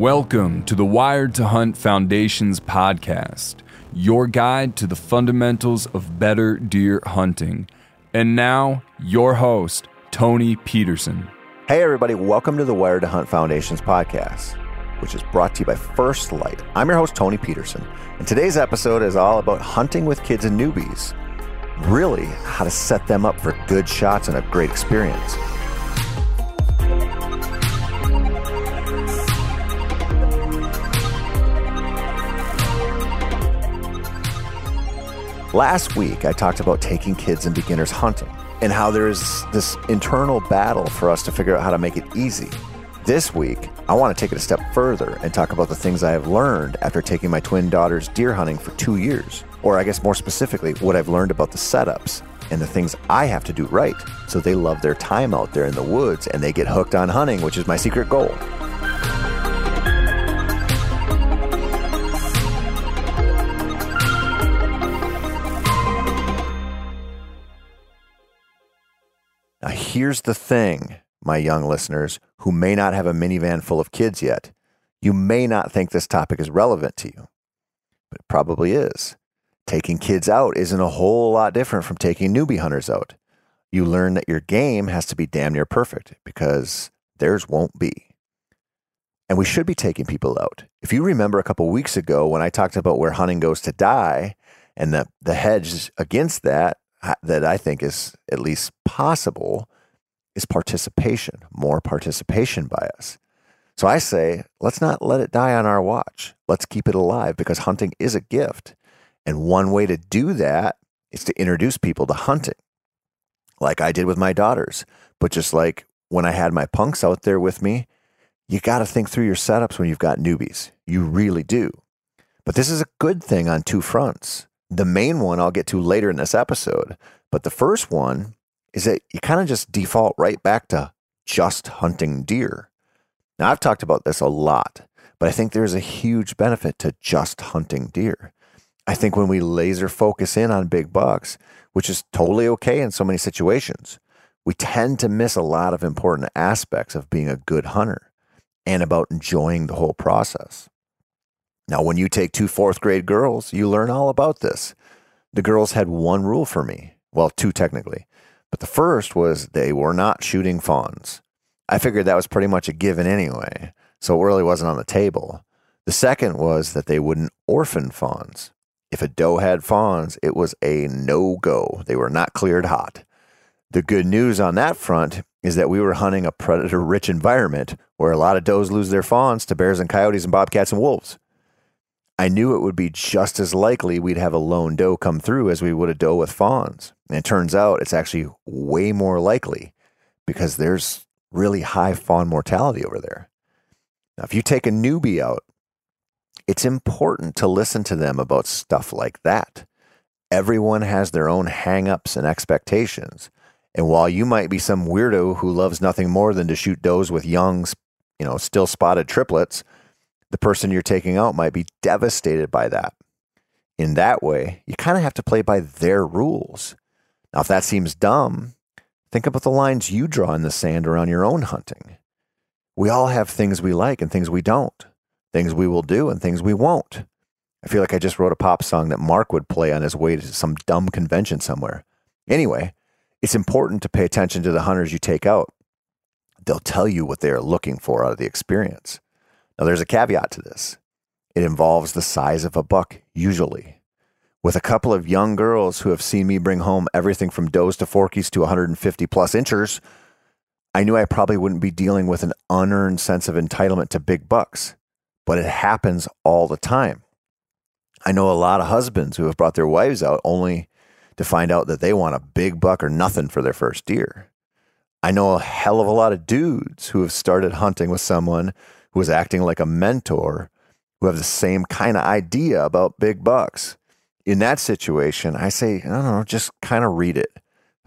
Welcome to the Wired to Hunt Foundation's podcast, your guide to the fundamentals of better deer hunting. And now, your host, Tony Peterson. Hey, everybody, welcome to the Wired to Hunt Foundation's podcast, which is brought to you by First Light. I'm your host, Tony Peterson, and today's episode is all about hunting with kids and newbies. Really, how to set them up for good shots and a great experience. Last week, I talked about taking kids and beginners hunting and how there is this internal battle for us to figure out how to make it easy. This week, I want to take it a step further and talk about the things I have learned after taking my twin daughters deer hunting for two years. Or, I guess more specifically, what I've learned about the setups and the things I have to do right so they love their time out there in the woods and they get hooked on hunting, which is my secret goal. Here's the thing, my young listeners who may not have a minivan full of kids yet. You may not think this topic is relevant to you, but it probably is. Taking kids out isn't a whole lot different from taking newbie hunters out. You learn that your game has to be damn near perfect because theirs won't be. And we should be taking people out. If you remember a couple weeks ago when I talked about where hunting goes to die and the, the hedge against that that I think is at least possible is participation, more participation by us. So I say, let's not let it die on our watch. Let's keep it alive because hunting is a gift. And one way to do that is to introduce people to hunting, like I did with my daughters. But just like when I had my punks out there with me, you got to think through your setups when you've got newbies. You really do. But this is a good thing on two fronts. The main one I'll get to later in this episode. But the first one is that you kind of just default right back to just hunting deer. Now, I've talked about this a lot, but I think there's a huge benefit to just hunting deer. I think when we laser focus in on big bucks, which is totally okay in so many situations, we tend to miss a lot of important aspects of being a good hunter and about enjoying the whole process. Now, when you take two fourth grade girls, you learn all about this. The girls had one rule for me. Well, two technically. But the first was they were not shooting fawns. I figured that was pretty much a given anyway, so it really wasn't on the table. The second was that they wouldn't orphan fawns. If a doe had fawns, it was a no go. They were not cleared hot. The good news on that front is that we were hunting a predator rich environment where a lot of does lose their fawns to bears and coyotes and bobcats and wolves. I knew it would be just as likely we'd have a lone doe come through as we would a doe with fawns. And it turns out it's actually way more likely because there's really high fawn mortality over there. Now, if you take a newbie out, it's important to listen to them about stuff like that. Everyone has their own hangups and expectations. And while you might be some weirdo who loves nothing more than to shoot does with young, you know, still spotted triplets, the person you're taking out might be devastated by that. In that way, you kind of have to play by their rules. Now, if that seems dumb, think about the lines you draw in the sand around your own hunting. We all have things we like and things we don't, things we will do and things we won't. I feel like I just wrote a pop song that Mark would play on his way to some dumb convention somewhere. Anyway, it's important to pay attention to the hunters you take out. They'll tell you what they are looking for out of the experience. Now, there's a caveat to this it involves the size of a buck, usually. With a couple of young girls who have seen me bring home everything from does to forkies to 150 plus inchers, I knew I probably wouldn't be dealing with an unearned sense of entitlement to big bucks, but it happens all the time. I know a lot of husbands who have brought their wives out only to find out that they want a big buck or nothing for their first deer. I know a hell of a lot of dudes who have started hunting with someone who is acting like a mentor who have the same kind of idea about big bucks. In that situation, I say, I don't know, just kind of read it.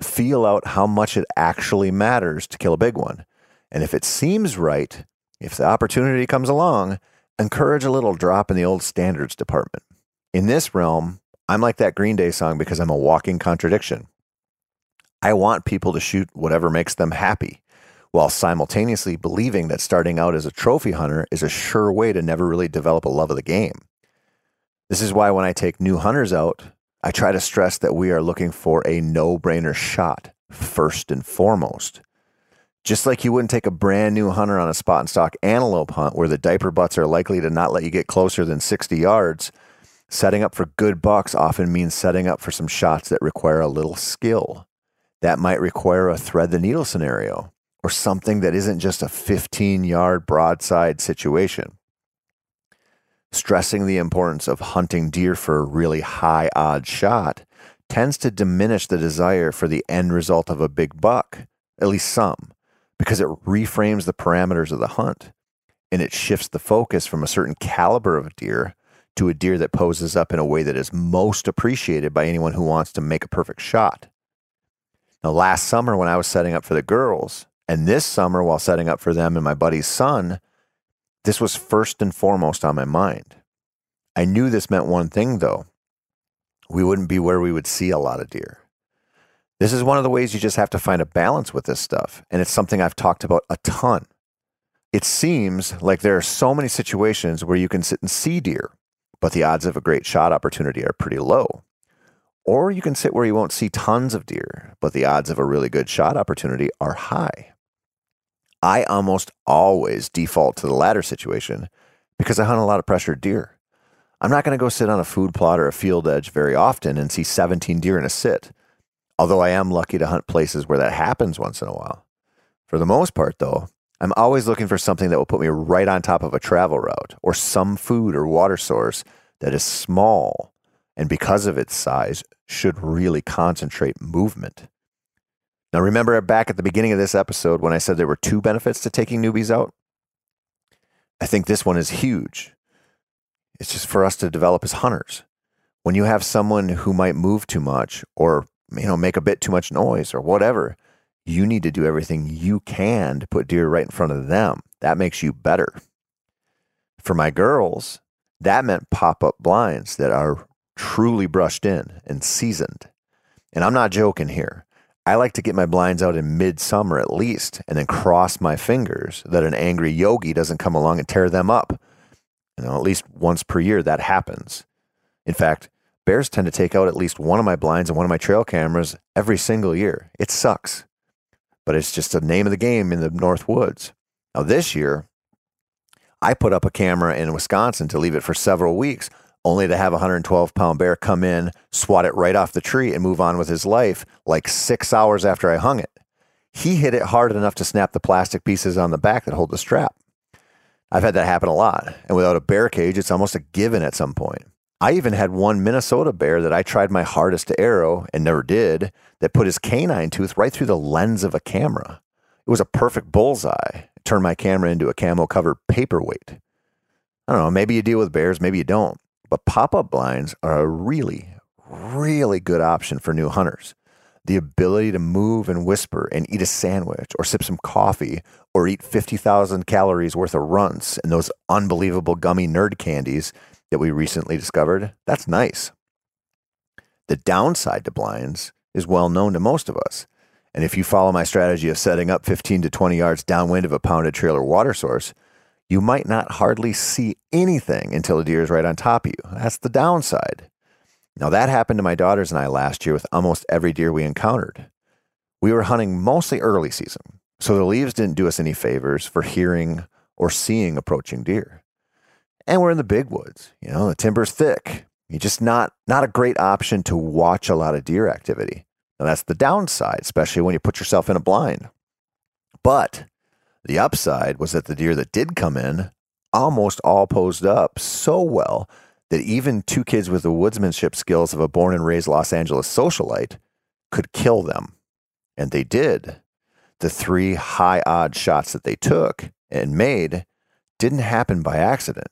Feel out how much it actually matters to kill a big one. And if it seems right, if the opportunity comes along, encourage a little drop in the old standards department. In this realm, I'm like that Green Day song because I'm a walking contradiction. I want people to shoot whatever makes them happy while simultaneously believing that starting out as a trophy hunter is a sure way to never really develop a love of the game. This is why when I take new hunters out, I try to stress that we are looking for a no brainer shot first and foremost. Just like you wouldn't take a brand new hunter on a spot and stock antelope hunt where the diaper butts are likely to not let you get closer than 60 yards, setting up for good bucks often means setting up for some shots that require a little skill. That might require a thread the needle scenario or something that isn't just a 15 yard broadside situation. Stressing the importance of hunting deer for a really high odd shot tends to diminish the desire for the end result of a big buck, at least some, because it reframes the parameters of the hunt and it shifts the focus from a certain caliber of deer to a deer that poses up in a way that is most appreciated by anyone who wants to make a perfect shot. Now, last summer when I was setting up for the girls, and this summer, while setting up for them and my buddy's son, this was first and foremost on my mind. I knew this meant one thing, though we wouldn't be where we would see a lot of deer. This is one of the ways you just have to find a balance with this stuff. And it's something I've talked about a ton. It seems like there are so many situations where you can sit and see deer, but the odds of a great shot opportunity are pretty low. Or you can sit where you won't see tons of deer, but the odds of a really good shot opportunity are high. I almost always default to the latter situation because I hunt a lot of pressured deer. I'm not going to go sit on a food plot or a field edge very often and see 17 deer in a sit, although I am lucky to hunt places where that happens once in a while. For the most part, though, I'm always looking for something that will put me right on top of a travel route or some food or water source that is small and because of its size should really concentrate movement. Now, remember back at the beginning of this episode when I said there were two benefits to taking newbies out? I think this one is huge. It's just for us to develop as hunters. When you have someone who might move too much or you know make a bit too much noise or whatever, you need to do everything you can to put deer right in front of them. That makes you better. For my girls, that meant pop-up blinds that are truly brushed in and seasoned. And I'm not joking here. I like to get my blinds out in midsummer at least and then cross my fingers that an angry yogi doesn't come along and tear them up. You know, at least once per year that happens. In fact, bears tend to take out at least one of my blinds and one of my trail cameras every single year. It sucks, but it's just the name of the game in the North Woods. Now, this year, I put up a camera in Wisconsin to leave it for several weeks only to have a 112 pound bear come in, swat it right off the tree, and move on with his life like six hours after I hung it. He hit it hard enough to snap the plastic pieces on the back that hold the strap. I've had that happen a lot. And without a bear cage, it's almost a given at some point. I even had one Minnesota bear that I tried my hardest to arrow and never did that put his canine tooth right through the lens of a camera. It was a perfect bullseye. It turned my camera into a camo covered paperweight. I don't know, maybe you deal with bears, maybe you don't. But pop up blinds are a really, really good option for new hunters. the ability to move and whisper and eat a sandwich or sip some coffee or eat 50,000 calories worth of runts and those unbelievable gummy nerd candies that we recently discovered, that's nice. The downside to blinds is well known to most of us. And if you follow my strategy of setting up 15 to 20 yards downwind of a pounded trailer water source, you might not hardly see anything until a deer is right on top of you. That's the downside. Now, that happened to my daughters and I last year with almost every deer we encountered. We were hunting mostly early season, so the leaves didn't do us any favors for hearing or seeing approaching deer. And we're in the big woods, you know, the timber's thick. You're just not not a great option to watch a lot of deer activity. Now that's the downside, especially when you put yourself in a blind. But the upside was that the deer that did come in almost all posed up so well that even two kids with the woodsmanship skills of a born and raised Los Angeles socialite could kill them. And they did. The three high odd shots that they took and made didn't happen by accident.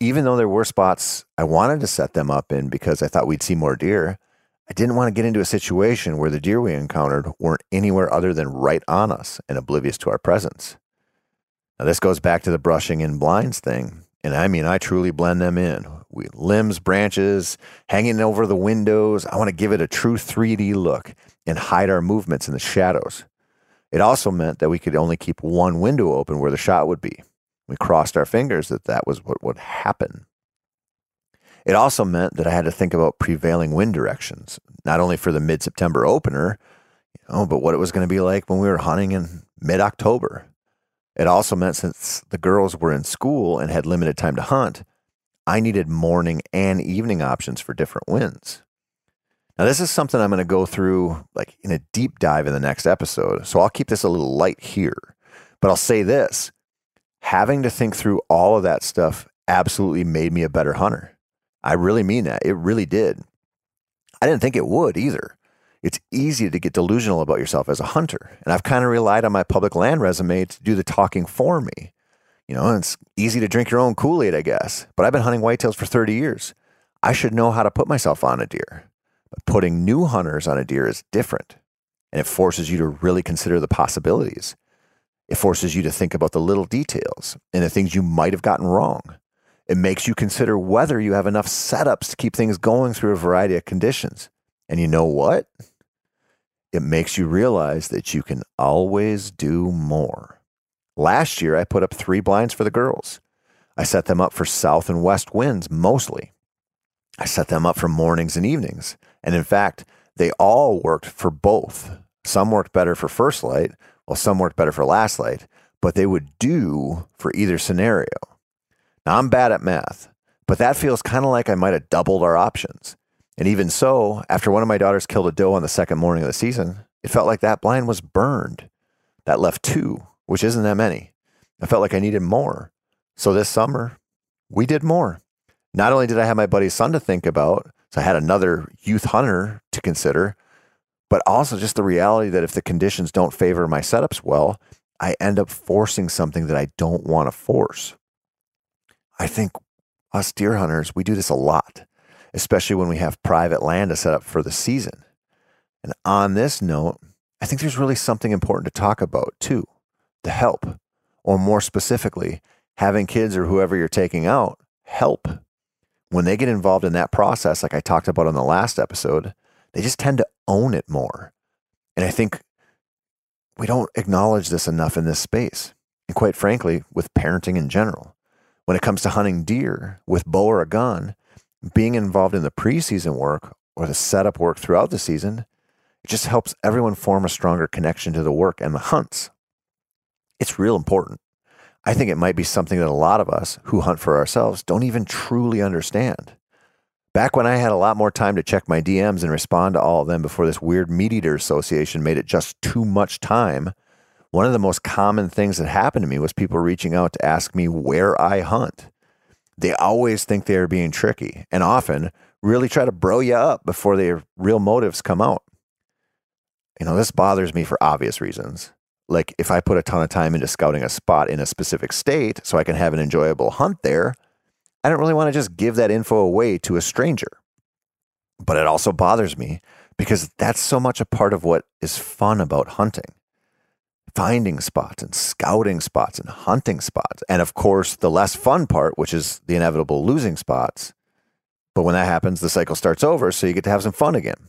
Even though there were spots I wanted to set them up in because I thought we'd see more deer, I didn't want to get into a situation where the deer we encountered weren't anywhere other than right on us and oblivious to our presence. Now, this goes back to the brushing in blinds thing. And I mean, I truly blend them in. We, limbs, branches, hanging over the windows. I want to give it a true 3D look and hide our movements in the shadows. It also meant that we could only keep one window open where the shot would be. We crossed our fingers that that was what would happen. It also meant that I had to think about prevailing wind directions, not only for the mid September opener, you know, but what it was going to be like when we were hunting in mid October. It also meant since the girls were in school and had limited time to hunt, I needed morning and evening options for different winds. Now, this is something I'm going to go through like in a deep dive in the next episode. So I'll keep this a little light here. But I'll say this having to think through all of that stuff absolutely made me a better hunter. I really mean that. It really did. I didn't think it would either. It's easy to get delusional about yourself as a hunter. And I've kind of relied on my public land resume to do the talking for me. You know, it's easy to drink your own Kool Aid, I guess. But I've been hunting whitetails for 30 years. I should know how to put myself on a deer. But putting new hunters on a deer is different. And it forces you to really consider the possibilities. It forces you to think about the little details and the things you might have gotten wrong. It makes you consider whether you have enough setups to keep things going through a variety of conditions. And you know what? It makes you realize that you can always do more. Last year, I put up three blinds for the girls. I set them up for south and west winds mostly. I set them up for mornings and evenings. And in fact, they all worked for both. Some worked better for first light, while some worked better for last light, but they would do for either scenario. Now, I'm bad at math, but that feels kind of like I might have doubled our options. And even so, after one of my daughters killed a doe on the second morning of the season, it felt like that blind was burned. That left two, which isn't that many. I felt like I needed more. So this summer, we did more. Not only did I have my buddy's son to think about, so I had another youth hunter to consider, but also just the reality that if the conditions don't favor my setups well, I end up forcing something that I don't want to force. I think us deer hunters, we do this a lot, especially when we have private land to set up for the season. And on this note, I think there's really something important to talk about too the help, or more specifically, having kids or whoever you're taking out help. When they get involved in that process, like I talked about on the last episode, they just tend to own it more. And I think we don't acknowledge this enough in this space. And quite frankly, with parenting in general when it comes to hunting deer with bow or a gun, being involved in the preseason work or the setup work throughout the season, it just helps everyone form a stronger connection to the work and the hunts. It's real important. I think it might be something that a lot of us who hunt for ourselves don't even truly understand. Back when I had a lot more time to check my DMs and respond to all of them before this weird meat eater association made it just too much time, one of the most common things that happened to me was people reaching out to ask me where I hunt. They always think they are being tricky and often really try to bro you up before their real motives come out. You know, this bothers me for obvious reasons. Like if I put a ton of time into scouting a spot in a specific state so I can have an enjoyable hunt there, I don't really want to just give that info away to a stranger. But it also bothers me because that's so much a part of what is fun about hunting finding spots and scouting spots and hunting spots. And of course, the less fun part, which is the inevitable losing spots. But when that happens, the cycle starts over. So you get to have some fun again.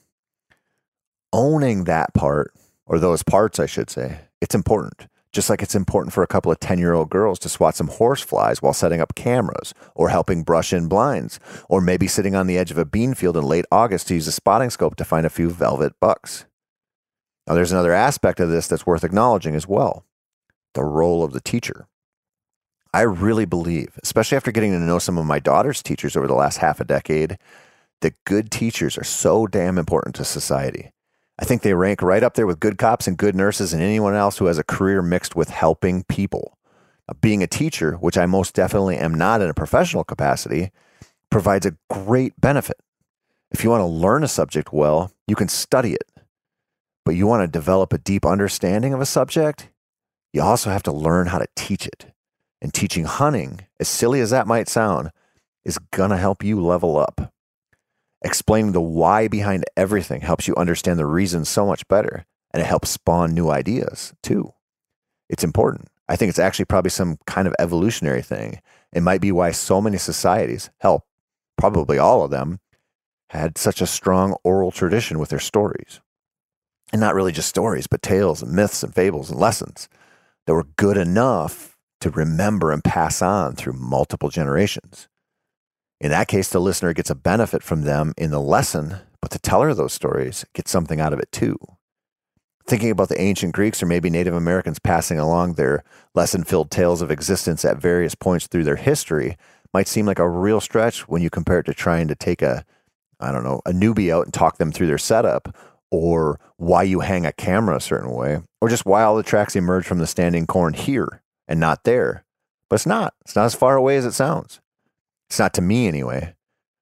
Owning that part, or those parts, I should say, it's important. Just like it's important for a couple of 10 year old girls to swat some horse flies while setting up cameras or helping brush in blinds, or maybe sitting on the edge of a bean field in late August to use a spotting scope to find a few velvet bucks. Now, there's another aspect of this that's worth acknowledging as well the role of the teacher. I really believe, especially after getting to know some of my daughter's teachers over the last half a decade, that good teachers are so damn important to society. I think they rank right up there with good cops and good nurses and anyone else who has a career mixed with helping people. Being a teacher, which I most definitely am not in a professional capacity, provides a great benefit. If you want to learn a subject well, you can study it. But you want to develop a deep understanding of a subject, you also have to learn how to teach it. And teaching hunting, as silly as that might sound, is going to help you level up. Explaining the why behind everything helps you understand the reasons so much better, and it helps spawn new ideas too. It's important. I think it's actually probably some kind of evolutionary thing. It might be why so many societies, help, probably all of them, had such a strong oral tradition with their stories. And not really just stories, but tales and myths and fables and lessons that were good enough to remember and pass on through multiple generations. In that case, the listener gets a benefit from them in the lesson, but the teller of those stories gets something out of it too. Thinking about the ancient Greeks or maybe Native Americans passing along their lesson filled tales of existence at various points through their history might seem like a real stretch when you compare it to trying to take a, I don't know, a newbie out and talk them through their setup or why you hang a camera a certain way or just why all the tracks emerge from the standing corn here and not there. But it's not. It's not as far away as it sounds. It's not to me anyway.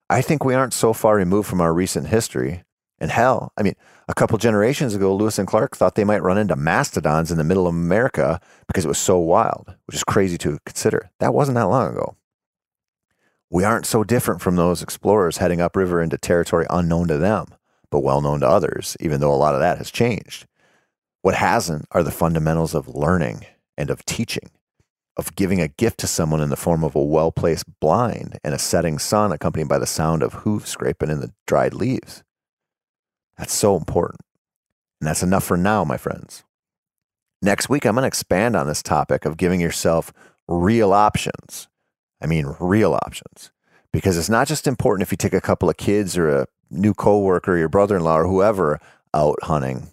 I think we aren't so far removed from our recent history. And hell, I mean, a couple generations ago, Lewis and Clark thought they might run into mastodons in the middle of America because it was so wild, which is crazy to consider. That wasn't that long ago. We aren't so different from those explorers heading upriver into territory unknown to them, but well known to others, even though a lot of that has changed. What hasn't are the fundamentals of learning and of teaching of giving a gift to someone in the form of a well placed blind and a setting sun accompanied by the sound of hooves scraping in the dried leaves. That's so important. And that's enough for now, my friends. Next week, I'm going to expand on this topic of giving yourself real options. I mean, real options. Because it's not just important if you take a couple of kids or a new coworker, your brother in law, or whoever out hunting.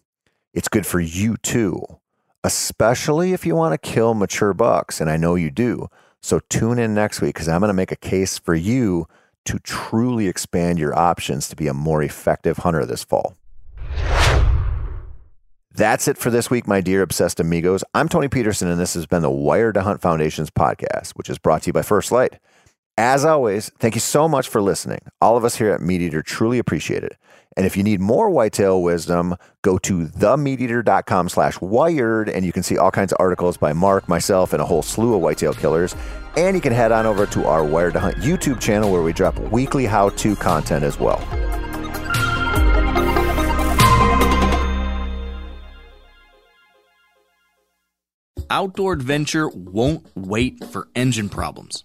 It's good for you too especially if you want to kill mature bucks. And I know you do. So tune in next week because I'm going to make a case for you to truly expand your options to be a more effective hunter this fall. That's it for this week, my dear obsessed amigos. I'm Tony Peterson, and this has been the Wired to Hunt Foundation's podcast, which is brought to you by First Light. As always, thank you so much for listening. All of us here at Meat Eater truly appreciate it. And if you need more whitetail wisdom, go to themeateater.com slash wired and you can see all kinds of articles by Mark, myself, and a whole slew of whitetail killers. And you can head on over to our Wired to Hunt YouTube channel where we drop weekly how-to content as well. Outdoor adventure won't wait for engine problems.